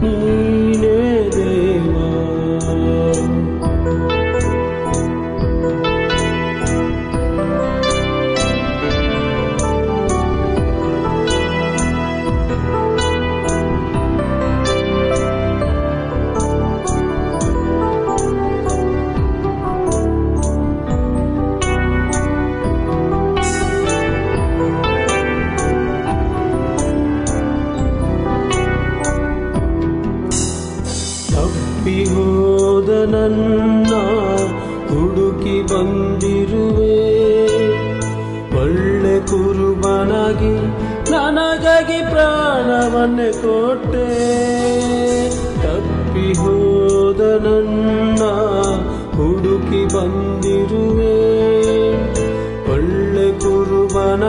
ದೈವ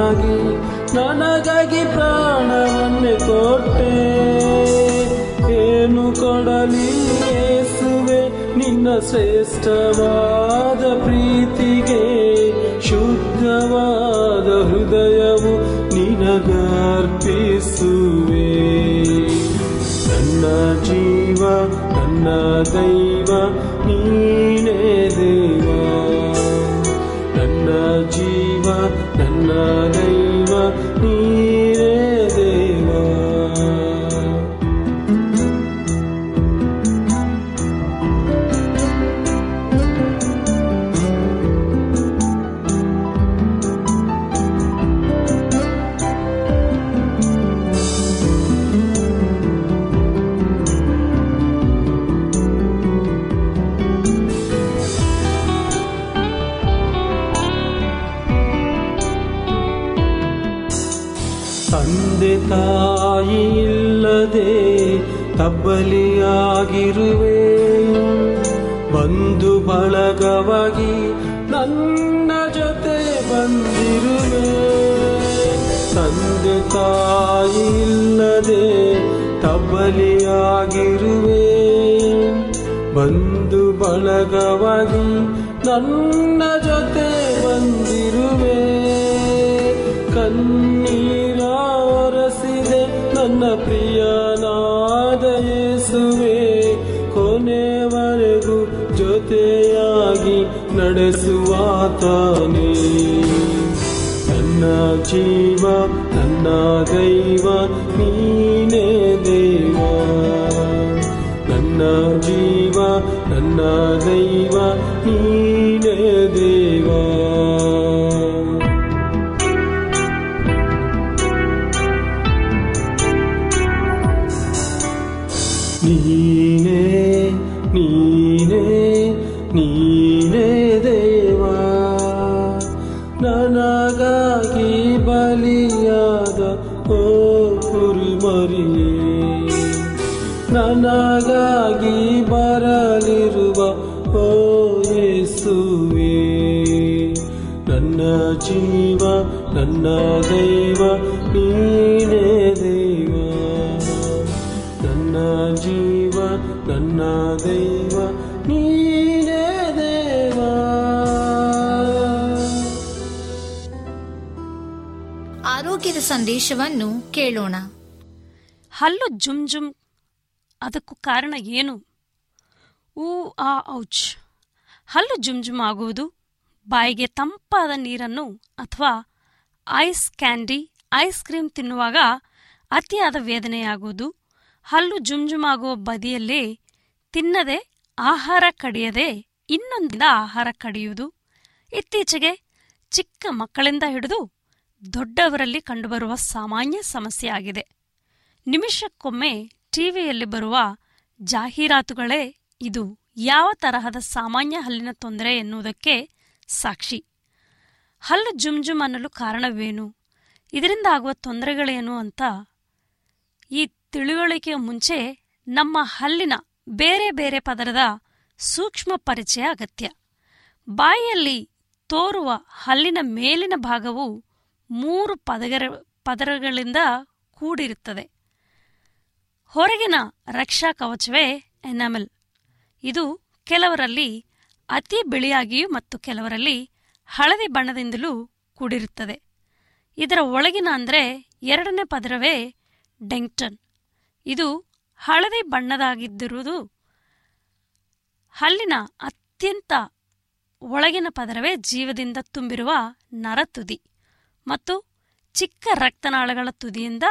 ಕುರುಬನಾಗಿ ನನಗಾಗಿ ಪ್ರಾಣವನ್ನು ಕೊಟ್ಟೆ. ಏನು ಕೊಡಲಿ ಯೇಸುವೆ, ನಿನ್ನ ಶ್ರೇಷ್ಠವಾದ ಪ್ರೀತಿಗೆ, ಶುದ್ಧವಾದ ಹೃದಯವು ನಿನಗರ್ಪಿಸುವೆ. ನನ್ನ ಜೀವ, ನನ್ನ ದೈವ ತಂದೆ ತಾಯಿ ಇಲ್ಲದೆ ತಬ್ಬಲಿಯಾಗಿರುವೆ. ಬಂಧು ಬಳಗವಾಗಿ ನನ್ನ ಜೊತೆ ಬಂದಿರುವೆ. ತಂದೆ ತಾಯಿ ಇಲ್ಲದೆ ತಬ್ಬಲಿಯಾಗಿರುವೆ. ಬಂಧು ಬಳಗವಾಗಿ ನನ್ನ ನಡೆಸುವಾತನೇ ನನ್ನ ಜೀವ ನನ್ನ ದೈವ ನೀನೇ ದೇವ. ನನ್ನ ಜೀವ ನನ್ನ ದೈವ ನೀನೇ ನನ್ನ ದೈವ ನೀನೇ ದೈವ. ನನ್ನ ಜೀವ ನನ್ನ ದೈವ ನೀನೇ ದೇವ. ಆರೋಗ್ಯದ ಸಂದೇಶವನ್ನು ಕೇಳೋಣ. ಹಲ್ಲು ಜುಮ್ ಜುಮ್. ಅದಕ್ಕೂ ಕಾರಣ ಏನು? ಊ ಆ ಔಚ್. ಹಲ್ಲು ಜುಮ್ ಜುಮ್ ಆಗುವುದು ಬಾಯಿಗೆ ತಂಪಾದ ನೀರನ್ನು ಅಥವಾ ಐಸ್ ಕ್ಯಾಂಡಿ, ಐಸ್ ಕ್ರೀಮ್ ತಿನ್ನುವಾಗ ಅತಿಯಾದ ವೇದನೆಯಾಗುವುದು. ಹಲ್ಲು ಜುಮ್ಜುಮಾಗುವ ಜುಮ್ ಬದಿಯಲ್ಲೇ ತಿನ್ನದೆ ಆಹಾರ ಕಡಿಯದೆ ಇನ್ನೊಂದಿನ ಆಹಾರ ಕಡಿಯುವುದು. ಇತ್ತೀಚೆಗೆ ಚಿಕ್ಕ ಮಕ್ಕಳಿಂದ ಹಿಡಿದು ದೊಡ್ಡವರಲ್ಲಿ ಕಂಡುಬರುವ ಸಾಮಾನ್ಯ ಸಮಸ್ಯೆಯಾಗಿದೆ ನಿಮಿಷಕ್ಕೊಮ್ಮೆ ಟಿವಿಯಲ್ಲಿ ಬರುವ ಜಾಹೀರಾತುಗಳೇ ಇದು ಯಾವ ತರಹದ ಸಾಮಾನ್ಯ ಹಲ್ಲಿನ ತೊಂದರೆ ಎನ್ನುವುದಕ್ಕೆ ಸಾಕ್ಷಿ. ಹಲ್ಲು ಜುಮ್ ಜುಮ್ ಅನ್ನಲು ಕಾರಣವೇನು? ಇದರಿಂದ ಆಗುವ ತೊಂದರೆಗಳೇನು ಅಂತ ಈ ತಿಳುವಳಿಕೆಯ ಮುಂಚೆ ನಮ್ಮ ಹಲ್ಲಿನ ಬೇರೆ ಬೇರೆ ಪದರದ ಸೂಕ್ಷ್ಮ ಪರಿಚಯ ಅಗತ್ಯ. ಬಾಯಿಯಲ್ಲಿ ತೋರುವ ಹಲ್ಲಿನ ಮೇಲಿನ ಭಾಗವು ಮೂರು ಪದಗರ, ಪದರಗಳಿಂದ ಕೂಡಿರುತ್ತದೆ. ಹೊರಗಿನ ರಕ್ಷಾ ಕವಚವೇ ಎನಾಮೆಲ್. ಇದು ಕೆಲವರಲ್ಲಿ ಅತಿ ಬಿಳಿಯಾಗಿಯೂ ಮತ್ತು ಕೆಲವರಲ್ಲಿ ಹಳದಿ ಬಣ್ಣದಿಂದಲೂ ಕೂಡಿರುತ್ತದೆ. ಇದರ ಒಳಗಿನ ಅಂದರೆ ಎರಡನೇ ಪದರವೇ ಡೆಂಗ್ಟನ್. ಇದು ಹಳದಿ ಬಣ್ಣದಾಗಿದ್ದಿರುವುದು ಹಲ್ಲಿನ ಅತ್ಯಂತ ಒಳಗಿನ ಪದರವೇ ಜೀವದಿಂದ ತುಂಬಿರುವ ನರತುದಿ ಮತ್ತು ಚಿಕ್ಕ ರಕ್ತನಾಳಗಳ ತುದಿಯಿಂದ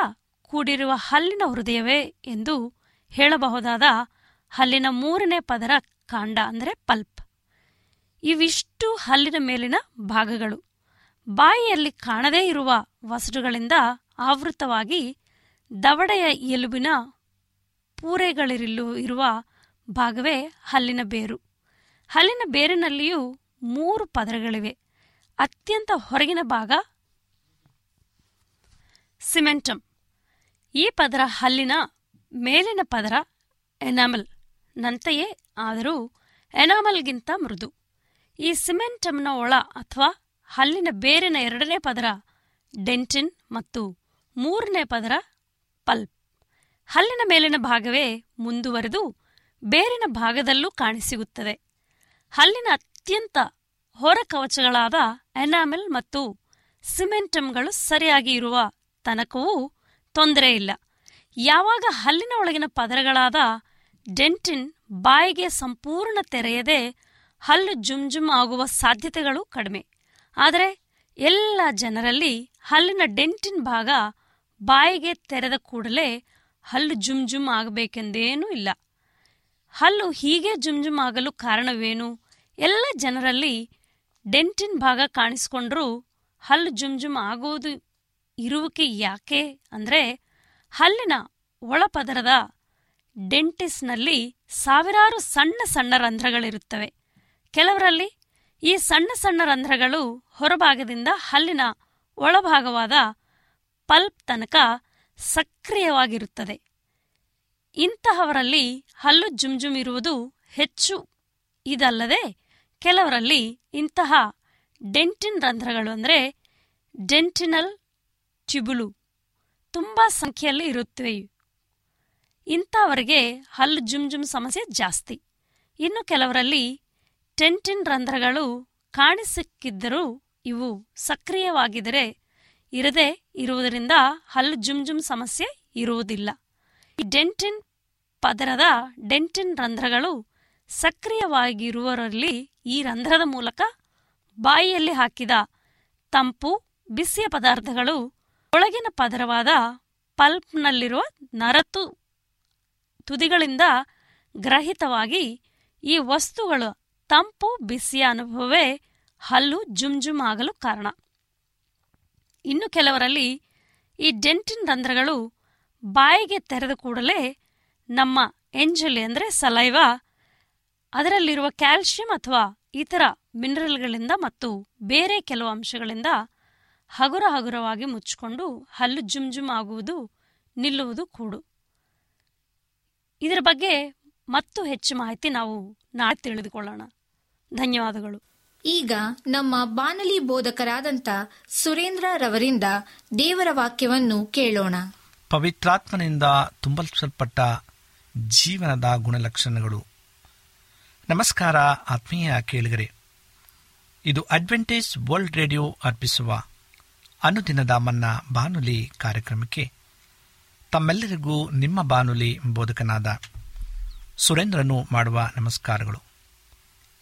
ಕೂಡಿರುವ ಹಲ್ಲಿನ ಹೃದಯವೇ ಎಂದು ಹೇಳಬಹುದಾದ ಹಲ್ಲಿನ ಮೂರನೇ ಪದರ ಕಾಂಡ ಅಂದರೆ ಪಲ್ಪ್. ಇವಿಷ್ಟು ಹಲ್ಲಿನ ಮೇಲಿನ ಭಾಗಗಳು. ಬಾಯಿಯಲ್ಲಿ ಕಾಣದೇ ಇರುವ ವಸಡುಗಳಿಂದ ಆವೃತವಾಗಿ ದವಡೆಯ ಎಲುಬಿನ ಪೂರೆಗಳಿರಲು ಇರುವ ಭಾಗವೇ ಹಲ್ಲಿನ ಬೇರು. ಹಲ್ಲಿನ ಬೇರಿನಲ್ಲಿಯೂ ಮೂರು ಪದರಗಳಿವೆ. ಅತ್ಯಂತ ಹೊರಗಿನ ಭಾಗ ಸಿಮೆಂಟಮ್ ಈ ಪದರ ಹಲ್ಲಿನ ಮೇಲಿನ ಪದರ ಎನಾಮಲ್. ನಂತೆಯೇ ಆದರೂ ಎನಾಮಲ್ಗಿಂತ ಮೃದು. ಈ ಸಿಮೆಂಟಮ್ನ ಒಳ ಅಥವಾ ಹಲ್ಲಿನ ಬೇರಿನ ಎರಡನೇ ಪದರ ಡೆಂಟಿನ್ ಮತ್ತು ಮೂರನೇ ಪದರ ಪಲ್ಪ್. ಹಲ್ಲಿನ ಮೇಲಿನ ಭಾಗವೇ ಮುಂದುವರೆದು ಬೇರಿನ ಭಾಗದಲ್ಲೂ ಕಾಣಿಸಿಗುತ್ತದೆ. ಹಲ್ಲಿನ ಅತ್ಯಂತ ಹೊರ ಕವಚಗಳಾದ ಎನಾಮೆಲ್ ಮತ್ತು ಸಿಮೆಂಟಮ್ಗಳು ಸರಿಯಾಗಿ ಇರುವ ತನಕವೂ ತೊಂದರೆ ಇಲ್ಲ. ಯಾವಾಗ ಹಲ್ಲಿನ ಒಳಗಿನ ಪದರಗಳಾದ ಡೆಂಟಿನ್ ಬಾಯಿಗೆ ಸಂಪೂರ್ಣ ತೆರೆಯದೆ ಹಲ್ಲು ಜುಮ್ ಜುಮ್ ಆಗುವ ಸಾಧ್ಯತೆಗಳು ಕಡಿಮೆ. ಆದರೆ ಎಲ್ಲ ಜನರಲ್ಲಿ ಹಲ್ಲಿನ ಡೆಂಟಿನ್ ಭಾಗ ಬಾಯಿಗೆ ತೆರೆದ ಕೂಡಲೇ ಹಲ್ಲು ಜುಮ್ ಜುಮ್ ಆಗಬೇಕೆಂದೇನೂ ಇಲ್ಲ. ಹಲ್ಲು ಹೀಗೆ ಜುಮ್ ಜುಮ್ ಆಗಲು ಕಾರಣವೇನು? ಎಲ್ಲ ಜನರಲ್ಲಿ ಡೆಂಟಿನ್ ಭಾಗ ಕಾಣಿಸಿಕೊಂಡ್ರೂ ಹಲ್ಲು ಜುಮ್ ಜುಮ್ ಆಗುವುದು ಇರುವಿಕೆ ಯಾಕೆ ಅಂದರೆ ಹಲ್ಲಿನ ಒಳಪದರದ ಡೆಂಟಿಸ್ನಲ್ಲಿ ಸಾವಿರಾರು ಸಣ್ಣ ಸಣ್ಣ ರಂಧ್ರಗಳಿರುತ್ತವೆ. ಕೆಲವರಲ್ಲಿ ಈ ಸಣ್ಣ ಸಣ್ಣ ರಂಧ್ರಗಳು ಹೊರಭಾಗದಿಂದ ಹಲ್ಲಿನ ಒಳಭಾಗವಾದ ಪಲ್ಪ್ ತನಕ ಸಕ್ರಿಯವಾಗಿರುತ್ತದೆ. ಇಂತಹವರಲ್ಲಿ ಹಲ್ಲು ಜುಮ್ ಜುಮ್ ಇರುವುದು ಹೆಚ್ಚು. ಇದಲ್ಲದೆ ಕೆಲವರಲ್ಲಿ ಇಂತಹ ಡೆಂಟಿನ್ ರಂಧ್ರಗಳು ಅಂದರೆ ಡೆಂಟಿನಲ್ ಚಿಬುಲು ತುಂಬಾ ಸಂಖ್ಯೆಯಲ್ಲಿ ಇರುತ್ತವೆ. ಇಂಥವರಿಗೆ ಹಲ್ಲು ಜುಮ್ ಜುಮ್ ಸಮಸ್ಯೆ ಜಾಸ್ತಿ. ಇನ್ನು ಕೆಲವರಲ್ಲಿ ಟೆಂಟಿನ್ ರಂಧ್ರಗಳು ಕಾಣಿಸಿಕ್ಕಿದ್ದರೂ ಇವು ಸಕ್ರಿಯವಾಗಿದ್ದರೆ ಇರದೇ ಇರುವುದರಿಂದ ಹಲ್ಲು ಜುಮ್ ಜುಮ್ ಸಮಸ್ಯೆ ಇರುವುದಿಲ್ಲ. ಈ ಡೆಂಟಿನ್ ಪದರದ ಡೆಂಟಿನ್ ರಂಧ್ರಗಳು ಸಕ್ರಿಯವಾಗಿರುವರಲ್ಲಿ ಈ ರಂಧ್ರದ ಮೂಲಕ ಬಾಯಿಯಲ್ಲಿ ಹಾಕಿದ ತಂಪು, ಬಿಸಿಯ ಪದಾರ್ಥಗಳು, ಒಳಗಿನ ಪದರವಾದ ಪಲ್ಪ್ನಲ್ಲಿರುವ ನರತು ತುದಿಗಳಿಂದ ಗ್ರಹಿತವಾಗಿ ಈ ವಸ್ತುಗಳ ತಂಪು ಬಿಸಿಯ ಅನುಭವವೇ ಹಲ್ಲು ಜುಮ್ ಆಗಲು ಕಾರಣ. ಇನ್ನು ಕೆಲವರಲ್ಲಿ ಈ ಡೆಂಟಿನ್ ರಂಧ್ರಗಳು ಬಾಯಿಗೆ ತೆರೆದ ಕೂಡಲೇ ನಮ್ಮ ಎಂಜಲಿ ಅಂದರೆ ಸಲೈವ, ಅದರಲ್ಲಿರುವ ಕ್ಯಾಲ್ಸಿಯಂ ಅಥವಾ ಇತರ ಮಿನರಲ್ಗಳಿಂದ ಮತ್ತು ಬೇರೆ ಕೆಲವು ಅಂಶಗಳಿಂದ ಹಗುರ ಹಗುರವಾಗಿ ಮುಚ್ಚಿಕೊಂಡು ಹಲ್ಲು ಜುಮ್ ಆಗುವುದು ನಿಲ್ಲುವುದು ಕೂಡು. ಇದರ ಬಗ್ಗೆ ಮತ್ತು ಹೆಚ್ಚು ಮಾಹಿತಿ ನಾವು ನಾಳೆ ತಿಳಿದುಕೊಳ್ಳೋಣ. ಧನ್ಯವಾದಗಳು. ಈಗ ನಮ್ಮ ಬಾನಲಿ ಬೋಧಕರಾದಂಥ ಸುರೇಂದ್ರ ರವರಿಂದ ದೇವರ ವಾಕ್ಯವನ್ನು ಕೇಳೋಣ. ಪವಿತ್ರಾತ್ಮನಿಂದ ತುಂಬಲ್ಪಟ್ಟ ಜೀವನದ ಗುಣಲಕ್ಷಣಗಳು. ನಮಸ್ಕಾರ ಆತ್ಮೀಯ ಕೇಳಿಗರೆ. ಇದು ಅಡ್ವೆಂಟೇಜ್ ವರ್ಲ್ಡ್ ರೇಡಿಯೋ ಅರ್ಪಿಸುವ ಅನುದಿನದ ಮನ್ನ ಬಾನುಲಿ ಕಾರ್ಯಕ್ರಮಕ್ಕೆ ತಮ್ಮೆಲ್ಲರಿಗೂ ನಿಮ್ಮ ಬಾನುಲಿ ಬೋಧಕನಾದ ಸುರೇಂದ್ರನು ಮಾಡುವ ನಮಸ್ಕಾರಗಳು.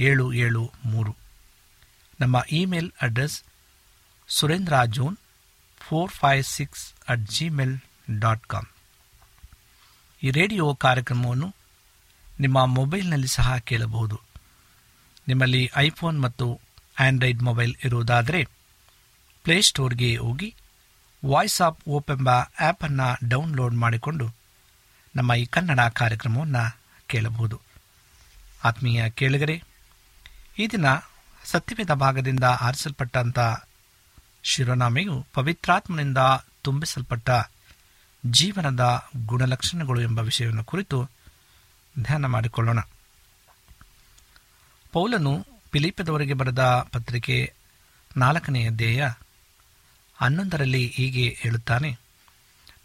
ಏಳು ಏಳು ಮೂರು. ನಮ್ಮ email address Surendra John four five six at Gmail dot com. ಈ ರೇಡಿಯೋ ಕಾರ್ಯಕ್ರಮವನ್ನು ನಿಮ್ಮ ಮೊಬೈಲ್ನಲ್ಲಿ ಸಹ ಕೇಳಬಹುದು. ನಿಮ್ಮಲ್ಲಿ ಐಫೋನ್ ಮತ್ತು ಆಂಡ್ರಾಯ್ಡ್ ಮೊಬೈಲ್ ಇರುವುದಾದರೆ ಪ್ಲೇಸ್ಟೋರ್ಗೆ ಹೋಗಿ ವಾಯ್ಸ್ ಆಫ್ ಓಪ್ ಎಂಬ ಆ್ಯಪನ್ನು ಡೌನ್ಲೋಡ್ ಮಾಡಿಕೊಂಡು ನಮ್ಮ ಈ ಕನ್ನಡ ಕಾರ್ಯಕ್ರಮವನ್ನು ಕೇಳಬಹುದು. ಆತ್ಮೀಯ ಕೇಳಿಗರೆ ಈ ದಿನ ಸತ್ಯವೇದ ಭಾಗದಿಂದ ಆರಿಸಲ್ಪಟ್ಟಂಥ ಶಿರೋನಾಮೆಯು ಪವಿತ್ರಾತ್ಮನಿಂದ ತುಂಬಿಸಲ್ಪಟ್ಟ ಜೀವನದ ಗುಣಲಕ್ಷಣಗಳು ಎಂಬ ವಿಷಯವನ್ನು ಕುರಿತು ಧ್ಯಾನ ಮಾಡಿಕೊಳ್ಳೋಣ. ಪೌಲನು ಪಿಲಿಪದವರಿಗೆ ಬರೆದ ಪತ್ರಿಕೆ ನಾಲ್ಕನೆಯ ಅಧ್ಯಾಯ ಹನ್ನೊಂದರಲ್ಲಿ ಹೀಗೆ ಹೇಳುತ್ತಾನೆ,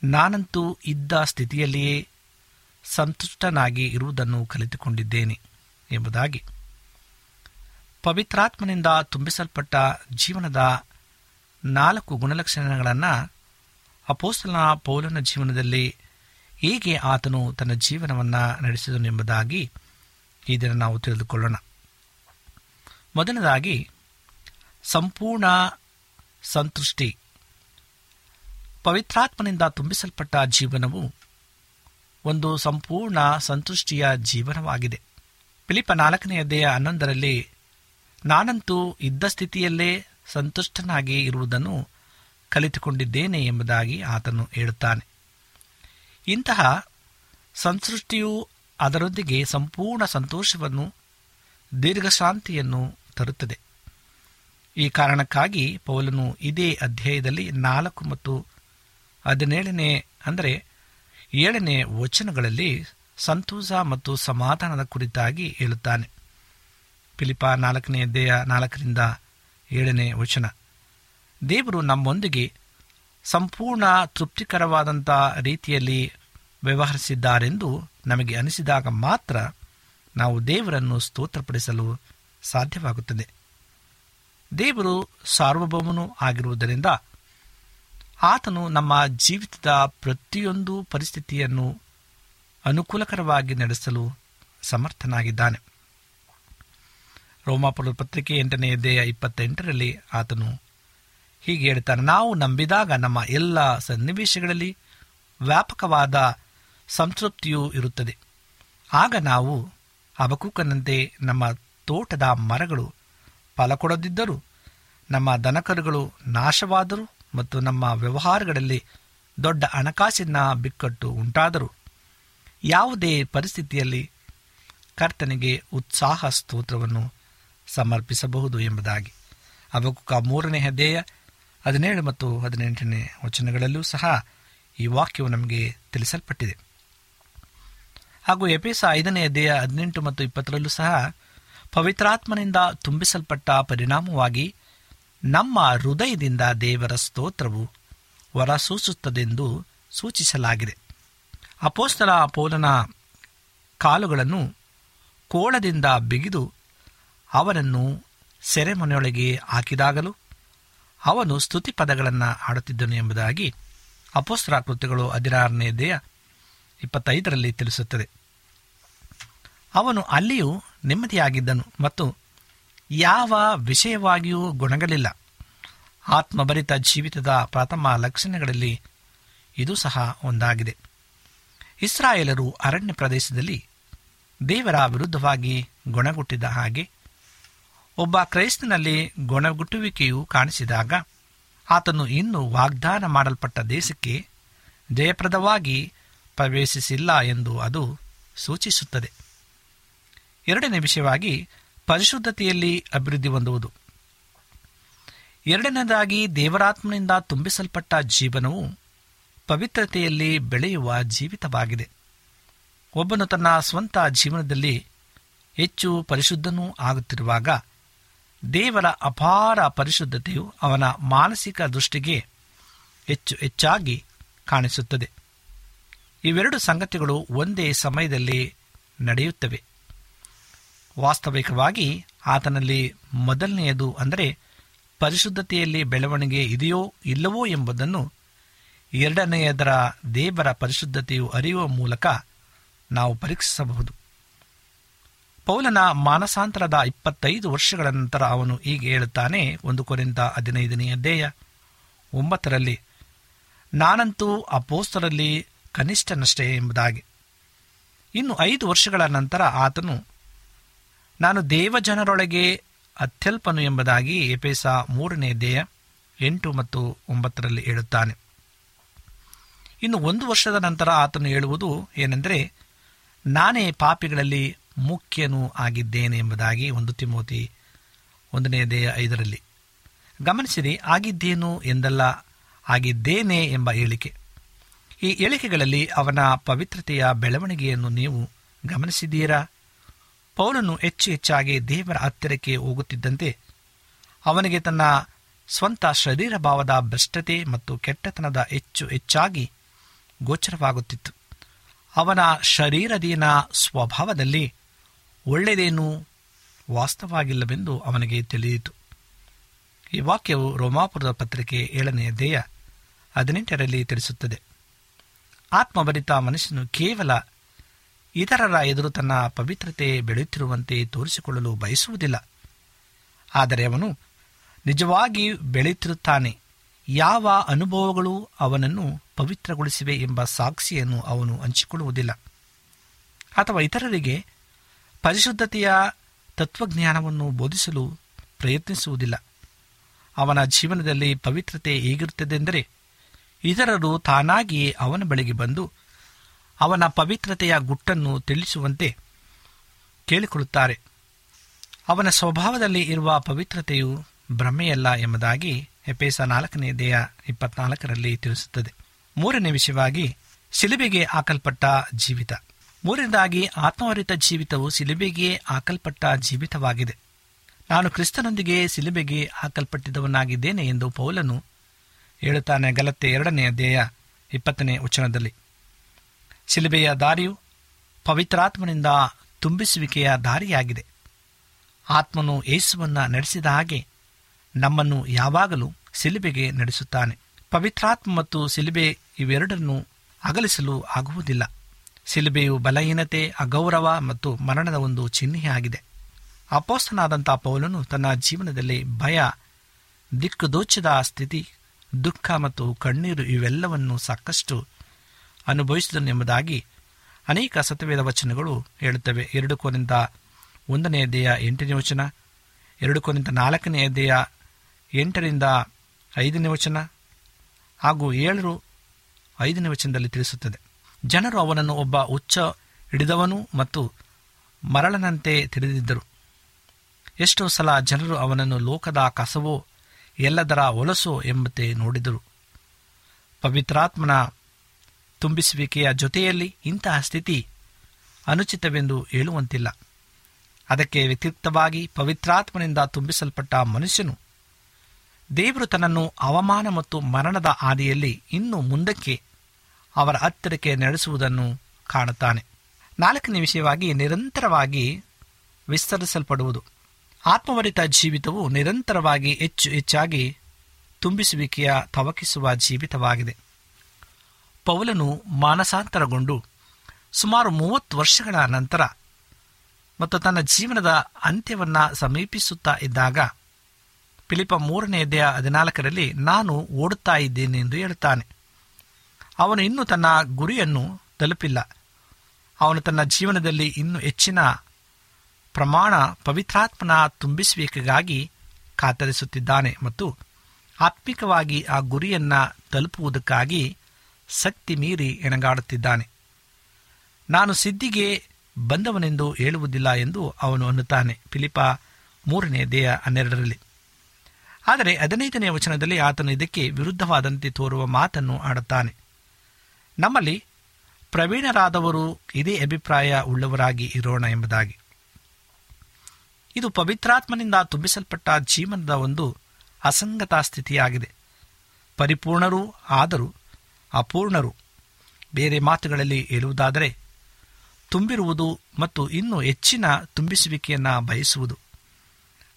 ನಾನಂತೂ ಇದ್ದ ಸ್ಥಿತಿಯಲ್ಲಿಯೇ ಸಂತುಷ್ಟನಾಗಿ ಇರುವುದನ್ನು ಕಲಿತುಕೊಂಡಿದ್ದೇನೆ ಎಂಬುದಾಗಿ. ಪವಿತ್ರಾತ್ಮನಿಂದ ತುಂಬಿಸಲ್ಪಟ್ಟ ಜೀವನದ ನಾಲ್ಕು ಗುಣಲಕ್ಷಣಗಳನ್ನು ಅಪೋಸ್ತಲನ ಪೌಲನ ಜೀವನದಲ್ಲಿ ಹೇಗೆ ಆತನು ತನ್ನ ಜೀವನವನ್ನು ನಡೆಸಿದನು ಎಂಬುದಾಗಿ ಈ ನಾವು ತಿಳಿದುಕೊಳ್ಳೋಣ. ಮೊದಲನೇದಾಗಿ, ಸಂಪೂರ್ಣ ಸಂತೃಷ್ಟಿ. ಪವಿತ್ರಾತ್ಮನಿಂದ ತುಂಬಿಸಲ್ಪಟ್ಟ ಜೀವನವು ಒಂದು ಸಂಪೂರ್ಣ ಸಂತುಷ್ಟಿಯ ಜೀವನವಾಗಿದೆ. ಫಿಲಿಪ ನಾಲ್ಕನೇ ಅಧ್ಯಾಯ ಹನ್ನೊಂದರಲ್ಲಿ ನಾನಂತೂ ಇದ್ದ ಸ್ಥಿತಿಯಲ್ಲೇ ಸಂತುಷ್ಟನಾಗಿ ಇರುವುದನ್ನು ಕಲಿತುಕೊಂಡಿದ್ದೇನೆ ಎಂಬುದಾಗಿ ಆತನು ಹೇಳುತ್ತಾನೆ. ಇಂತಹ ಸಂಸೃಷ್ಟಿಯು ಅದರೊಂದಿಗೆ ಸಂಪೂರ್ಣ ಸಂತೋಷವನ್ನು, ದೀರ್ಘಶಾಂತಿಯನ್ನು ತರುತ್ತದೆ. ಈ ಕಾರಣಕ್ಕಾಗಿ ಪೌಲನು ಇದೇ ಅಧ್ಯಾಯದಲ್ಲಿ ನಾಲ್ಕು ಮತ್ತು ಹದಿನೇಳನೇ ಅಂದರೆ ಏಳನೇ ವಚನಗಳಲ್ಲಿ ಸಂತೋಷ ಮತ್ತು ಸಮಾಧಾನದ ಕುರಿತಾಗಿ ಹೇಳುತ್ತಾನೆ. ಫಿಲಿಪ ನಾಲ್ಕನೇ ಅಧ್ಯಾಯ ನಾಲ್ಕರಿಂದ ಏಳನೇ ವಚನ. ದೇವರು ನಮ್ಮೊಂದಿಗೆ ಸಂಪೂರ್ಣ ತೃಪ್ತಿಕರವಾದಂಥ ರೀತಿಯಲ್ಲಿ ವ್ಯವಹರಿಸಿದ್ದಾರೆಂದು ನಮಗೆ ಅನಿಸಿದಾಗ ಮಾತ್ರ ನಾವು ದೇವರನ್ನು ಸ್ತೋತ್ರಪಡಿಸಲು ಸಾಧ್ಯವಾಗುತ್ತದೆ. ದೇವರು ಸಾರ್ವಭೌಮನೂ ಆಗಿರುವುದರಿಂದ ಆತನು ನಮ್ಮ ಜೀವಿತದ ಪ್ರತಿಯೊಂದು ಪರಿಸ್ಥಿತಿಯನ್ನು ಅನುಕೂಲಕರವಾಗಿ ನಡೆಸಲು ಸಮರ್ಥನಾಗಿದ್ದಾನೆ. ರೋಮಾಪುರ ಪತ್ರಿಕೆ ಎಂಟನೇ ಅಧ್ಯಾಯ ಇಪ್ಪತ್ತೆಂಟರಲ್ಲಿ ಆತನು ಹೀಗೆ ಹೇಳ್ತಾನೆ, ನಾವು ನಂಬಿದಾಗ ನಮ್ಮ ಎಲ್ಲ ಸನ್ನಿವೇಶಗಳಲ್ಲಿ ವ್ಯಾಪಕವಾದ ಸಂತೃಪ್ತಿಯೂ ಇರುತ್ತದೆ. ಆಗ ನಾವು ಅಬಕೂಕನಂತೆ ನಮ್ಮ ತೋಟದ ಮರಗಳು ಫಲ ಕೊಡದಿದ್ದರೂ ನಮ್ಮ ದನಕರುಗಳು ನಾಶವಾದರೂ ಮತ್ತು ನಮ್ಮ ವ್ಯವಹಾರಗಳಲ್ಲಿ ದೊಡ್ಡ ಹಣಕಾಸಿನ ಬಿಕ್ಕಟ್ಟು ಉಂಟಾದರೂ, ಯಾವುದೇ ಪರಿಸ್ಥಿತಿಯಲ್ಲಿ ಕರ್ತನಿಗೆ ಉತ್ಸಾಹ ಸ್ತೋತ್ರವನ್ನು ಸಮರ್ಪಿಸಬಹುದು ಎಂಬುದಾಗಿ. ಅವಕುಕ ಮೂರನೇ ಅಧ್ಯಾಯ ಹದಿನೇಳು ಮತ್ತು ಹದಿನೆಂಟನೇ ವಚನಗಳಲ್ಲೂ ಸಹ ಈ ವಾಕ್ಯವು ನಮಗೆ ತಿಳಿಸಲ್ಪಟ್ಟಿದೆ. ಹಾಗೂ ಎಪಿಸ ಐದನೇ ಅಧ್ಯಾಯ ಹದಿನೆಂಟು ಮತ್ತು ಇಪ್ಪತ್ತರಲ್ಲೂ ಸಹ ಪವಿತ್ರಾತ್ಮನಿಂದ ತುಂಬಿಸಲ್ಪಟ್ಟ ಪರಿಣಾಮವಾಗಿ ನಮ್ಮ ಹೃದಯದಿಂದ ದೇವರ ಸ್ತೋತ್ರವು ಹೊರಸೂಸುತ್ತದೆಂದು ಸೂಚಿಸಲಾಗಿದೆ. ಅಪೋಸ್ತರ ಪೋಲನ ಕಾಲುಗಳನ್ನು ಕೋಳದಿಂದ ಬಿಗಿದು ಅವನನ್ನು ಸೆರೆಮನೆಯೊಳಗೆ ಹಾಕಿದಾಗಲೂ ಅವನು ಸ್ತುತಿ ಪದಗಳನ್ನು ಆಡುತ್ತಿದ್ದನು ಎಂಬುದಾಗಿ ಅಪೋಸ್ತ್ರ ಕೃತ್ಯಗಳು ಹದಿನಾರನೇ ದೇಹ ಇಪ್ಪತ್ತೈದರಲ್ಲಿ ತಿಳಿಸುತ್ತದೆ. ಅವನು ಅಲ್ಲಿಯೂ ನೆಮ್ಮದಿಯಾಗಿದ್ದನು ಮತ್ತು ಯಾವ ವಿಷಯವಾಗಿಯೂ ಗುಣಗಲಿಲ್ಲ. ಆತ್ಮಭರಿತ ಜೀವಿತದ ಪ್ರಥಮ ಲಕ್ಷಣಗಳಲ್ಲಿ ಇದು ಸಹ ಒಂದಾಗಿದೆ. ಇಸ್ರಾಯೇಲರು ಅರಣ್ಯ ಪ್ರದೇಶದಲ್ಲಿ ದೇವರ ವಿರುದ್ಧವಾಗಿ ಗುಣಗುಟ್ಟಿದ ಹಾಗೆ ಒಬ್ಬ ಕ್ರೈಸ್ತನಲ್ಲಿ ಗೊಣಗುಟ್ಟುವಿಕೆಯು ಕಾಣಿಸಿದಾಗ ಆತನು ಇನ್ನೂ ವಾಗ್ದಾನ ಮಾಡಲ್ಪಟ್ಟ ದೇಶಕ್ಕೆ ಜಯಪ್ರದವಾಗಿ ಪ್ರವೇಶಿಸಿಲ್ಲ ಎಂದು ಅದು ಸೂಚಿಸುತ್ತದೆ. ಎರಡನೇ ವಿಷಯವಾಗಿ ಪರಿಶುದ್ಧತೆಯಲ್ಲಿ ಅಭಿವೃದ್ಧಿ ಹೊಂದುವುದು. ಎರಡನೇದಾಗಿ ದೇವರಾತ್ಮನಿಂದ ತುಂಬಿಸಲ್ಪಟ್ಟ ಜೀವನವು ಪವಿತ್ರತೆಯಲ್ಲಿ ಬೆಳೆಯುವ ಜೀವಿತವಾಗಿದೆ. ಒಬ್ಬನು ತನ್ನ ಸ್ವಂತ ಜೀವನದಲ್ಲಿ ಹೆಚ್ಚು ಪರಿಶುದ್ಧನೂ ಆಗುತ್ತಿರುವಾಗ ದೇವರ ಅಪಾರ ಪರಿಶುದ್ಧತೆಯು ಅವನ ಮಾನಸಿಕ ದೃಷ್ಟಿಗೆ ಹೆಚ್ಚು ಹೆಚ್ಚಾಗಿ ಕಾಣಿಸುತ್ತದೆ. ಇವೆರಡು ಸಂಗತಿಗಳು ಒಂದೇ ಸಮಯದಲ್ಲಿ ನಡೆಯುತ್ತವೆ. ವಾಸ್ತವಿಕವಾಗಿ ಆತನಲ್ಲಿ ಮೊದಲನೆಯದು ಅಂದರೆ ಪರಿಶುದ್ಧತೆಯಲ್ಲಿ ಬೆಳವಣಿಗೆ ಇದೆಯೋ ಇಲ್ಲವೋ ಎಂಬುದನ್ನು ಎರಡನೆಯದರ ದೇವರ ಪರಿಶುದ್ಧತೆಯು ಅರಿಯುವ ಮೂಲಕ ನಾವು ಪರೀಕ್ಷಿಸಬಹುದು. ಪೌಲನ ಮಾನಸಾಂತರದ ಇಪ್ಪತ್ತೈದು ವರ್ಷಗಳ ನಂತರ ಅವನು ಹೀಗೆ ಹೇಳುತ್ತಾನೆ, ಒಂದು ಕೊರಿಂದ ಹದಿನೈದನೆಯ ಅಧ್ಯಾಯ ಒಂಬತ್ತರಲ್ಲಿ, ನಾನಂತೂ ಅಪೋಸ್ತರಲ್ಲಿ ಕನಿಷ್ಠನಷ್ಟೇ ಎಂಬುದಾಗಿ. ಇನ್ನು ಐದು ವರ್ಷಗಳ ನಂತರ ಆತನು, ನಾನು ದೇವಜನರೊಳಗೆ ಅತ್ಯಲ್ಪನು ಎಂಬುದಾಗಿ ಎಪೇಸ ಮೂರನೇ ದೇಹ ಎಂಟು ಮತ್ತು ಒಂಬತ್ತರಲ್ಲಿ ಹೇಳುತ್ತಾನೆ. ಇನ್ನು ಒಂದು ವರ್ಷದ ನಂತರ ಆತನು ಹೇಳುವುದು ಏನೆಂದರೆ, ನಾನೇ ಪಾಪಿಗಳಲ್ಲಿ ಮುಖ್ಯನೂ ಆಗಿದ್ದೇನೆ ಎಂಬುದಾಗಿ ಒಂದು ತಿಮೋತಿ ಒಂದನೇ ದೇಹ ಐದರಲ್ಲಿ. ಗಮನಿಸಿರಿ, ಆಗಿದ್ದೇನು ಎಂದಲ್ಲ, ಆಗಿದ್ದೇನೆ ಎಂಬ ಹೇಳಿಕೆ. ಈ ಹೇಳಿಕೆಗಳಲ್ಲಿ ಅವನ ಪವಿತ್ರತೆಯ ಬೆಳವಣಿಗೆಯನ್ನು ನೀವು ಗಮನಿಸಿದ್ದೀರಾ? ಪೌಲನು ಹೆಚ್ಚು ಹೆಚ್ಚಾಗಿ ದೇವರ ಹತ್ತಿರಕ್ಕೆ ಹೋಗುತ್ತಿದ್ದಂತೆ ಅವನಿಗೆ ತನ್ನ ಸ್ವಂತ ಶರೀರ ಭಾವದ ಭ್ರಷ್ಟತೆ ಮತ್ತು ಕೆಟ್ಟತನದ ಹೆಚ್ಚು ಹೆಚ್ಚಾಗಿ ಗೋಚರವಾಗುತ್ತಿತ್ತು. ಅವನ ಶರೀರದೀನ ಸ್ವಭಾವದಲ್ಲಿ ಒಳ್ಳೆಯದೇನೂ ವಾಸ್ತವಾಗಿಲ್ಲವೆಂದು ಅವನಿಗೆ ತಿಳಿಯಿತು. ಈ ವಾಕ್ಯವು ರೋಮಾಪುರದ ಪತ್ರಿಕೆ ಏಳನೆಯ ದೇಹ ಹದಿನೆಂಟರಲ್ಲಿ ತಿಳಿಸುತ್ತದೆ. ಆತ್ಮಭರಿತ ಮನುಷ್ಯನು ಕೇವಲ ಇತರರ ಎದುರು ತನ್ನ ಪವಿತ್ರತೆ ಬೆಳೆಯುತ್ತಿರುವಂತೆ ತೋರಿಸಿಕೊಳ್ಳಲು ಬಯಸುವುದಿಲ್ಲ. ಆದರೆ ಅವನು ನಿಜವಾಗಿ ಬೆಳೆಯುತ್ತಿರುತ್ತಾನೆ. ಯಾವ ಅನುಭವಗಳು ಅವನನ್ನು ಪವಿತ್ರಗೊಳಿಸಿವೆ ಎಂಬ ಸಾಕ್ಷಿಯನ್ನು ಅವನು ಹಂಚಿಕೊಳ್ಳುವುದಿಲ್ಲ. ಅಥವಾ ಇತರರಿಗೆ ಪರಿಶುದ್ಧತೆಯ ತತ್ವಜ್ಞಾನವನ್ನು ಬೋಧಿಸಲು ಪ್ರಯತ್ನಿಸುವುದಿಲ್ಲ. ಅವನ ಜೀವನದಲ್ಲಿ ಪವಿತ್ರತೆ ಹೇಗಿರುತ್ತದೆಂದರೆ ಇತರರು ತಾನಾಗಿಯೇ ಅವನ ಬಳಿಗೆ ಬಂದು ಅವನ ಪವಿತ್ರತೆಯ ಗುಟ್ಟನ್ನು ತಿಳಿಸುವಂತೆ ಕೇಳಿಕೊಳ್ಳುತ್ತಾರೆ. ಅವನ ಸ್ವಭಾವದಲ್ಲಿ ಇರುವ ಪವಿತ್ರತೆಯು ಭ್ರಮೆಯಲ್ಲ ಎಂಬುದಾಗಿ ಎಪೇಸ ನಾಲ್ಕನೇ ದೇಹ ಇಪ್ಪತ್ನಾಲ್ಕರಲ್ಲಿ ತಿಳಿಸುತ್ತದೆ. ಮೂರನೇ ವಿಷಯವಾಗಿ, ಶಿಲುಬೆಗೆ ಹಾಕಲ್ಪಟ್ಟ ಜೀವಿತ. ಮೂರನೇದಾಗಿ ಆತ್ಮವರಿತ ಜೀವಿತವು ಸಿಲುಬೆಗೆ ಹಾಕಲ್ಪಟ್ಟ ಜೀವಿತವಾಗಿದೆ. ನಾನು ಕ್ರಿಸ್ತನೊಂದಿಗೆ ಸಿಲುಬೆಗೆ ಹಾಕಲ್ಪಟ್ಟಿದ್ದವನಾಗಿದ್ದೇನೆ ಎಂದು ಪೌಲನು ಹೇಳುತ್ತಾನೆ ಗಲತ್ತೆ ಎರಡನೇ ಅಧ್ಯಾಯ ಇಪ್ಪತ್ತನೇ ವಚನದಲ್ಲಿ. ಸಿಲುಬೆಯ ದಾರಿಯು ಪವಿತ್ರಾತ್ಮನಿಂದ ತುಂಬಿಸುವಿಕೆಯ ದಾರಿಯಾಗಿದೆ. ಆತ್ಮನು ಯೇಸುವನ್ನ ನಡೆಸಿದ ಹಾಗೆ ನಮ್ಮನ್ನು ಯಾವಾಗಲೂ ಸಿಲುಬೆಗೆ ನಡೆಸುತ್ತಾನೆ. ಪವಿತ್ರಾತ್ಮ ಮತ್ತು ಸಿಲುಬೆ ಇವೆರಡನ್ನು ಅಗಲಿಸಲು ಆಗುವುದಿಲ್ಲ. ಸಿಲುಬೆಯು ಬಲಹೀನತೆ, ಅಗೌರವ ಮತ್ತು ಮರಣದ ಒಂದು ಚಿಹ್ನೆಯಾಗಿದೆ ಅಪೋಸ್ತನಾದಂಥ ಪೌಲನು ತನ್ನ ಜೀವನದಲ್ಲಿ ಭಯ, ದಿಕ್ಕುದೋಚದ ಸ್ಥಿತಿ, ದುಃಖ ಮತ್ತು ಕಣ್ಣೀರು ಇವೆಲ್ಲವನ್ನು ಸಾಕಷ್ಟು ಅನುಭವಿಸಿದನು ಎಂಬುದಾಗಿ ಅನೇಕ ಸತ್ಯವೇದ ವಚನಗಳು ಹೇಳುತ್ತವೆ. ಎರಡು ಕೋನಿಂದ ಒಂದನೇ ದೇಹ ಎಂಟನೇ ವಚನ, ಎರಡು ಕೋನಿಂದ ನಾಲ್ಕನೇ ದೇಹ ಎಂಟರಿಂದ ಐದನೇ ವಚನ ಹಾಗೂ ಏಳರು ಐದನೇ ವಚನದಲ್ಲಿ ತಿಳಿಸುತ್ತದೆ. ಜನರು ಅವನನ್ನು ಒಬ್ಬ ಉಚ್ಚ ಹಿಡಿದವನು ಮತ್ತು ಮರಳನಂತೆ ತಿಳಿದಿದ್ದರು. ಎಷ್ಟೋ ಸಲ ಜನರು ಅವನನ್ನು ಲೋಕದ ಕಸವೋ, ಎಲ್ಲದರ ಒಲಸೋ ಎಂಬಂತೆ ನೋಡಿದರು. ಪವಿತ್ರಾತ್ಮನ ತುಂಬಿಸುವಿಕೆಯ ಜೊತೆಯಲ್ಲಿ ಇಂತಹ ಸ್ಥಿತಿ ಅನುಚಿತವೆಂದು ಹೇಳುವಂತಿಲ್ಲ. ಅದಕ್ಕೆ ವ್ಯತಿರಿಕ್ತವಾಗಿ ಪವಿತ್ರಾತ್ಮನಿಂದ ತುಂಬಿಸಲ್ಪಟ್ಟ ಮನುಷ್ಯನು ದೇವರು ತನ್ನನ್ನು ಅವಮಾನ ಮತ್ತು ಮರಣದ ಹಾದಿಯಲ್ಲಿ ಇನ್ನು ಮುಂದಕ್ಕೆ ಅವರ ಹತ್ತಿರಕ್ಕೆ ನಡೆಸುವುದನ್ನು ಕಾಣುತ್ತಾನೆ. ನಾಲ್ಕನೇ ವಿಷಯವಾಗಿ ನಿರಂತರವಾಗಿ ವಿಸ್ತರಿಸಲ್ಪಡುವುದು. ಆತ್ಮವರಿತ ಜೀವಿತವು ನಿರಂತರವಾಗಿ ಹೆಚ್ಚು ಹೆಚ್ಚಾಗಿ ತುಂಬಿಸುವಿಕೆಯ ತವಕಿಸುವ ಜೀವಿತವಾಗಿದೆ. ಪೌಲನು ಮಾನಸಾಂತರಗೊಂಡು ಸುಮಾರು ಮೂವತ್ತು ವರ್ಷಗಳ ನಂತರ ಮತ್ತು ತನ್ನ ಜೀವನದ ಅಂತ್ಯವನ್ನು ಸಮೀಪಿಸುತ್ತಾ ಇದ್ದಾಗ ಫಿಲಿಪ ಮೂರನೇ ಅಧ್ಯಾಯ ಹದಿನಾಲ್ಕರಲ್ಲಿ ನಾನು ಓಡುತ್ತಾ ಇದ್ದೇನೆ ಎಂದು ಹೇಳುತ್ತಾನೆ ಅವನು ಇನ್ನೂ ತನ್ನ ಗುರಿಯನ್ನು ತಲುಪಿಲ್ಲ. ಅವನು ತನ್ನ ಜೀವನದಲ್ಲಿ ಇನ್ನೂ ಹೆಚ್ಚಿನ ಪ್ರಮಾಣ ಪವಿತ್ರಾತ್ಮನ ತುಂಬಿಸುವಿಕೆಗಾಗಿ ಕಾತರಿಸುತ್ತಿದ್ದಾನೆ ಮತ್ತು ಆತ್ಮಿಕವಾಗಿ ಆ ಗುರಿಯನ್ನು ತಲುಪುವುದಕ್ಕಾಗಿ ಶಕ್ತಿ ಮೀರಿ ಎಣಗಾಡುತ್ತಿದ್ದಾನೆ. ನಾನು ಸಿದ್ಧಿಗೆ ಬಂದವನೆಂದು ಹೇಳುವುದಿಲ್ಲ ಎಂದು ಅವನು ಅನ್ನುತ್ತಾನೆ. ಫಿಲಿಪ ಮೂರನೇ ದೇಹ ಹನ್ನೆರಡರಲ್ಲಿ. ಆದರೆ ಹದಿನೈದನೇ ವಚನದಲ್ಲಿ ಆತನು ಇದಕ್ಕೆ ವಿರುದ್ಧವಾದಂತೆ ತೋರುವ ಮಾತನ್ನು ಆಡುತ್ತಾನೆ. ನಮ್ಮಲ್ಲಿ ಪ್ರವೀಣರಾದವರು ಇದೇ ಅಭಿಪ್ರಾಯ ಉಳ್ಳವರಾಗಿ ಇರೋಣ ಎಂಬುದಾಗಿ. ಇದು ಪವಿತ್ರಾತ್ಮನಿಂದ ತುಂಬಿಸಲ್ಪಟ್ಟ ಜೀವನದ ಒಂದು ಅಸಂಗತ ಸ್ಥಿತಿಯಾಗಿದೆ. ಪರಿಪೂರ್ಣರೂ ಆದರೂ ಅಪೂರ್ಣರು. ಬೇರೆ ಮಾತುಗಳಲ್ಲಿ ಹೇಳುವುದಾದರೆ, ತುಂಬಿರುವುದು ಮತ್ತು ಇನ್ನೂ ಹೆಚ್ಚಿನ ತುಂಬಿಸುವಿಕೆಯನ್ನು ಬಯಸುವುದು.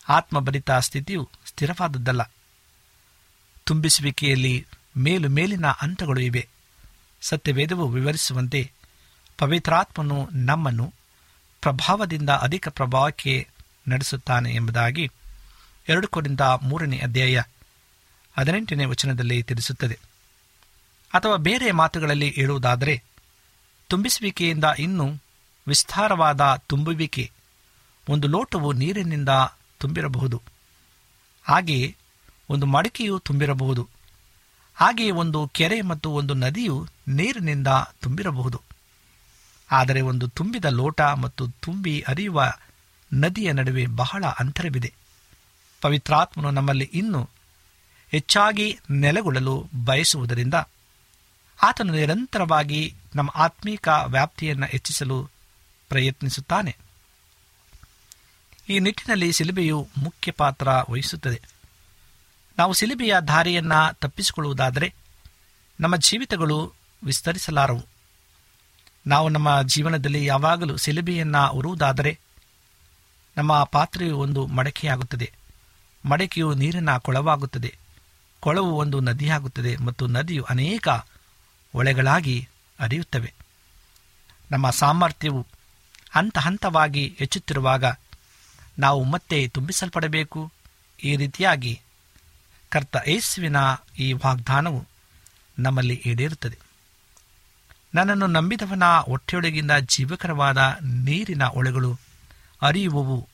ಆತ್ಮಭರಿತ ಸ್ಥಿತಿಯು ಸ್ಥಿರವಾದದ್ದಲ್ಲ. ತುಂಬಿಸುವಿಕೆಯಲ್ಲಿ ಮೇಲು ಮೇಲಿನ ಹಂತಗಳು ಇವೆ. ಸತ್ಯವೇದವು ವಿವರಿಸುವಂತೆ ಪವಿತ್ರಾತ್ಮನು ನಮ್ಮನ್ನು ಪ್ರಭಾವದಿಂದ ಅಧಿಕ ಪ್ರಭಾವಕ್ಕೆ ನಡೆಸುತ್ತಾನೆ ಎಂಬುದಾಗಿ ಎರಡು ಕೊರಿಂದ ಮೂರನೇ ಅಧ್ಯಾಯ ಹದಿನೆಂಟನೇ ವಚನದಲ್ಲಿ ತಿಳಿಸುತ್ತದೆ. ಅಥವಾ ಬೇರೆ ಮಾತುಗಳಲ್ಲಿ ಹೇಳುವುದಾದರೆ, ತುಂಬಿಸುವಿಕೆಯಿಂದ ಇನ್ನೂ ವಿಸ್ತಾರವಾದ ತುಂಬುವಿಕೆ, ಒಂದು ಲೋಟವು ನೀರಿನಿಂದ ತುಂಬಿರಬಹುದು. ಹಾಗೆಯೇ ಒಂದು ಮಡಿಕೆಯು ತುಂಬಿರಬಹುದು. ಹಾಗೆಯೇ ಒಂದು ಕೆರೆ ಮತ್ತು ಒಂದು ನದಿಯು ನೀರಿನಿಂದ ತುಂಬಿರಬಹುದು. ಆದರೆ ಒಂದು ತುಂಬಿದ ಲೋಟ ಮತ್ತು ತುಂಬಿ ಹರಿಯುವ ನದಿಯ ನಡುವೆ ಬಹಳ ಅಂತರವಿದೆ. ಪವಿತ್ರಾತ್ಮನು ನಮ್ಮಲ್ಲಿ ಇನ್ನೂ ಹೆಚ್ಚಾಗಿ ನೆಲೆಗೊಳ್ಳಲು ಬಯಸುವುದರಿಂದ ಆತನು ನಿರಂತರವಾಗಿ ನಮ್ಮ ಆತ್ಮೀಕ ವ್ಯಾಪ್ತಿಯನ್ನು ಹೆಚ್ಚಿಸಲು ಪ್ರಯತ್ನಿಸುತ್ತಾನೆ. ಈ ನಿಟ್ಟಿನಲ್ಲಿ ಸಿಲುಬೆಯು ಮುಖ್ಯ ಪಾತ್ರ ವಹಿಸುತ್ತದೆ. ನಾವು ಸಿಲುಬೆಯ ದಾರಿಯನ್ನು ತಪ್ಪಿಸಿಕೊಳ್ಳುವುದಾದರೆ ನಮ್ಮ ಜೀವಿತಗಳು ವಿಸ್ತರಿಸಲಾರವು. ನಾವು ನಮ್ಮ ಜೀವನದಲ್ಲಿ ಯಾವಾಗಲೂ ಸಿಲುಬೆಯನ್ನು ಉರುವುದಾದರೆ ನಮ್ಮ ಪಾತ್ರೆಯು ಒಂದು ಮಡಕೆಯಾಗುತ್ತದೆ. ಮಡಕೆಯು ನೀರಿನ ಕೊಳವಾಗುತ್ತದೆ. ಕೊಳವು ಒಂದು ನದಿಯಾಗುತ್ತದೆ ಮತ್ತು ನದಿಯು ಅನೇಕ ಒಳೆಗಳಾಗಿ ಹರಿಯುತ್ತವೆ. ನಮ್ಮ ಸಾಮರ್ಥ್ಯವು ಹಂತ ಹಂತವಾಗಿ ಹೆಚ್ಚುತ್ತಿರುವಾಗ ನಾವು ಮತ್ತೆ ತುಂಬಿಸಲ್ಪಡಬೇಕು. ಈ ರೀತಿಯಾಗಿ ಕರ್ತ ಯೇಸುವಿನ ಈ ವಾಗ್ದಾನವು ನಮ್ಮಲ್ಲಿ ಈಡೇರುತ್ತದೆ. ನನ್ನನ್ನು ನಂಬಿದವನ ಹೊಟ್ಟೆಯೊಳಗಿಂದ ಜೀವಕರವಾದ ನೀರಿನ ಒಳೆಗಳು ಅರಿಯುವವು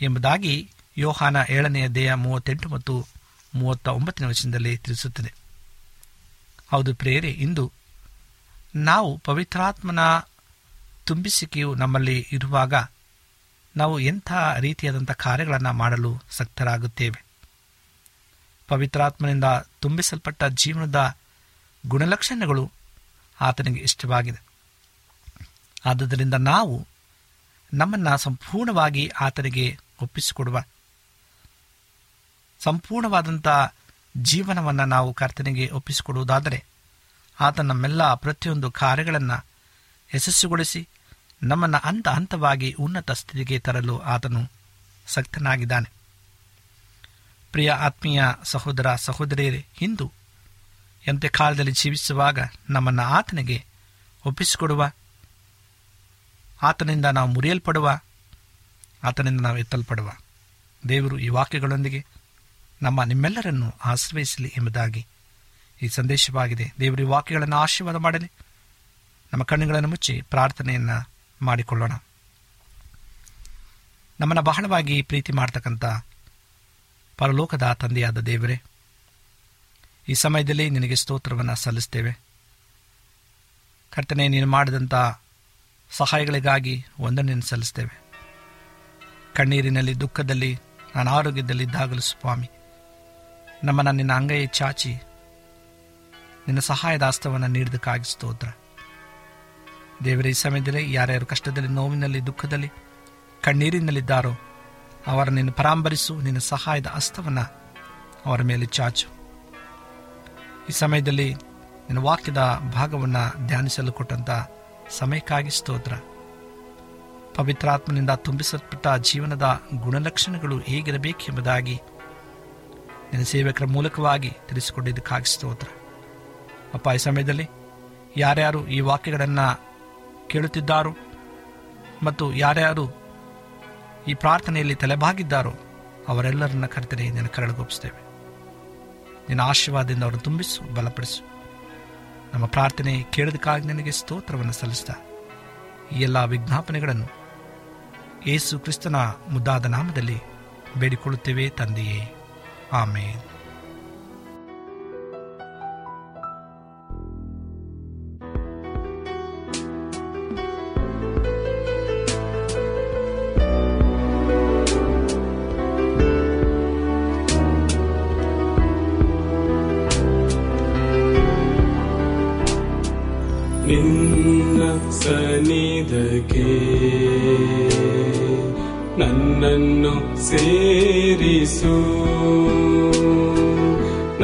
ಎಂಬುದಾಗಿ ಯೋಹಾನ ಏಳನೆಯ ದೇಹ ಮೂವತ್ತೆಂಟು ಮತ್ತು ಮೂವತ್ತ ಒಂಬತ್ತನೇ ವಚನದಲ್ಲಿ ತಿಳಿಸುತ್ತದೆ. ಹೌದು ಪ್ರೇರೆ ಇಂದು ನಾವು ಪವಿತ್ರಾತ್ಮನ ತುಂಬಿಸಿಕೆಯು ನಮ್ಮಲ್ಲಿ ಇರುವಾಗ ನಾವು ಎಂಥ ರೀತಿಯಾದಂಥ ಕಾರ್ಯಗಳನ್ನು ಮಾಡಲು ಸಕ್ತರಾಗುತ್ತೇವೆ? ಪವಿತ್ರಾತ್ಮನಿಂದ ತುಂಬಿಸಲ್ಪಟ್ಟ ಜೀವನದ ಗುಣಲಕ್ಷಣಗಳು ಆತನಿಗೆ ಇಷ್ಟವಾಗಿದೆ. ಆದುದರಿಂದ ನಾವು ನಮ್ಮನ್ನು ಸಂಪೂರ್ಣವಾಗಿ ಆತನಿಗೆ ಒಪ್ಪಿಸಿಕೊಡುವ ಸಂಪೂರ್ಣವಾದಂಥ ಜೀವನವನ್ನು ನಾವು ಕರ್ತನಿಗೆ ಒಪ್ಪಿಸಿಕೊಡುವುದಾದರೆ ಆತ ನಮ್ಮೆಲ್ಲ ಪ್ರತಿಯೊಂದು ಕಾರ್ಯಗಳನ್ನು ಯಶಸ್ಸುಗೊಳಿಸಿ ನಮ್ಮನ್ನು ಹಂತ ಹಂತವಾಗಿ ಉನ್ನತ ಸ್ಥಿತಿಗೆ ತರಲು ಆತನು ಸಕ್ತನಾಗಿದ್ದಾನೆ. ಪ್ರಿಯ ಆತ್ಮೀಯ ಸಹೋದರ ಸಹೋದರಿಯರೇ ಹಿಂದೂ ಕಾಲದಲ್ಲಿ ಜೀವಿಸುವಾಗ ನಮ್ಮನ್ನು ಆತನಿಗೆ ಒಪ್ಪಿಸಿಕೊಡುವ? ಆತನಿಂದ ನಾವು ಮುರಿಯಲ್ಪಡುವ? ಆತನಿಂದ ನಾವು ಎತ್ತಲ್ಪಡುವ? ದೇವರು ಈ ವಾಕ್ಯಗಳೊಂದಿಗೆ ನಮ್ಮ ನಿಮ್ಮೆಲ್ಲರನ್ನು ಆಶ್ರಯಿಸಲಿ ಎಂಬುದಾಗಿ ಈ ಸಂದೇಶವಾಗಿದೆ. ದೇವರು ಈ ವಾಕ್ಯಗಳನ್ನು ಆಶೀರ್ವಾದ ಮಾಡಲಿ. ನಮ್ಮ ಕಣ್ಣುಗಳನ್ನು ಮುಚ್ಚಿ ಪ್ರಾರ್ಥನೆಯನ್ನು ಮಾಡಿಕೊಳ್ಳೋಣ. ನಮ್ಮನ್ನು ಬಹಳವಾಗಿ ಪ್ರೀತಿ ಮಾಡ್ತಕ್ಕಂಥ ಪರಲೋಕದ ತಂದೆಯಾದ ದೇವರೇ ಈ ಸಮಯದಲ್ಲಿ ನಿನಗೆ ಸ್ತೋತ್ರವನ್ನು ಸಲ್ಲಿಸ್ತೇವೆ. ಕರ್ತನೆ, ನೀನು ಮಾಡಿದಂಥ ಸಹಾಯಗಳಿಗಾಗಿ ಒಂದನ್ನು ಸಲ್ಲಿಸ್ತೇವೆ. ಕಣ್ಣೀರಿನಲ್ಲಿ, ದುಃಖದಲ್ಲಿ, ನಾನು ಆರೋಗ್ಯದಲ್ಲಿ ಇದ್ದಾಗಲೂ ಸ್ವಾಮಿ, ನಮ್ಮನ್ನು ನಿನ್ನ ಅಂಗೈ ಚಾಚಿ, ನಿನ್ನ ಸಹಾಯದ ಹಸ್ತವನ್ನು ನೀಡಿದಕ್ಕಾಗಿ ಸ್ತೋತ್ರ. ದೇವರ, ಈ ಸಮಯದಲ್ಲಿ ಯಾರ್ಯಾರು ಕಷ್ಟದಲ್ಲಿ, ನೋವಿನಲ್ಲಿ, ದುಃಖದಲ್ಲಿ, ಕಣ್ಣೀರಿನಲ್ಲಿದ್ದಾರೋ ಅವರ ನಿನ್ನ ಪರಾಂಬರಿಸು, ನಿನ್ನ ಸಹಾಯದ ಹಸ್ತವನ್ನು ಅವರ ಮೇಲೆ ಚಾಚು. ಈ ಸಮಯದಲ್ಲಿ ನಿನ್ನ ವಾಕ್ಯದ ಭಾಗವನ್ನು ಧ್ಯಾನಿಸಲು ಕೊಟ್ಟಂಥ ಸಮಯಕ್ಕಾಗಿ ಸ್ತೋತ್ರ. ಪವಿತ್ರಾತ್ಮನಿಂದ ತುಂಬಿಸಲ್ಪಟ್ಟ ಜೀವನದ ಗುಣಲಕ್ಷಣಗಳು ಹೇಗಿರಬೇಕೆಂಬುದಾಗಿ ನಿನ್ನ ಸೇವಕರ ಮೂಲಕವಾಗಿ ತಿಳಿಸಿಕೊಂಡಿದ್ದಕ್ಕಾಗಿ ಸ್ತೋತ್ರ. ಅಪ್ಪ, ಈ ಸಮಯದಲ್ಲಿ ಯಾರ್ಯಾರು ಈ ವಾಕ್ಯಗಳನ್ನು ಕೇಳುತ್ತಿದ್ದಾರೋ ಮತ್ತು ಯಾರ್ಯಾರು ಈ ಪ್ರಾರ್ಥನೆಯಲ್ಲಿ ತಲೆಬಾಗಿದ್ದಾರೋ ಅವರೆಲ್ಲರನ್ನ ಕರೆತರೆ ನಿನ್ನ ಕರಳುಗೊಪ್ಪಿಸ್ತೇವೆ ನಿನ್ನ ಆಶೀರ್ವಾದದಿಂದ ಅವರನ್ನು ತುಂಬಿಸು, ಬಲಪಡಿಸು. ನಮ್ಮ ಪ್ರಾರ್ಥನೆ ಕೇಳೋದಕ್ಕಾಗಿ ನಿನಗೆ ಸ್ತೋತ್ರವನ್ನು ಸಲ್ಲಿಸ್ತಾ, ಈ ಎಲ್ಲ ವಿಜ್ಞಾಪನೆಗಳನ್ನು ಯೇಸು ಕ್ರಿಸ್ತನ ಮುದ್ದಾದ ನಾಮದಲ್ಲಿ ಬೇಡಿಕೊಳ್ಳುತ್ತೇವೆ ತಂದೆಯೇ. ಆಮೇಲೆ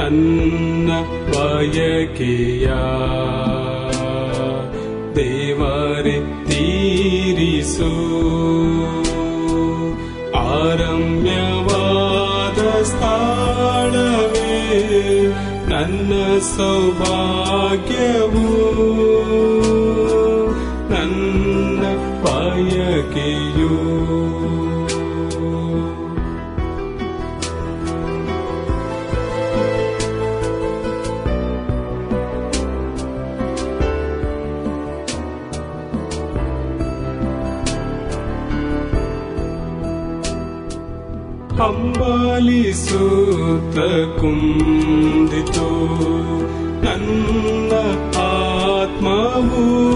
ನನ್ನ ಬಯಕೆಯ ದೇವರೇ ತೀರಿಸು. ಆರಮ್ಯವಾದ ಸ್ಥಾನವೇ ನನ್ನ ಸೌಭಾಗ್ಯವು. ನನ್ನ ಬಯಕೆಯು. तकुदितोत्माव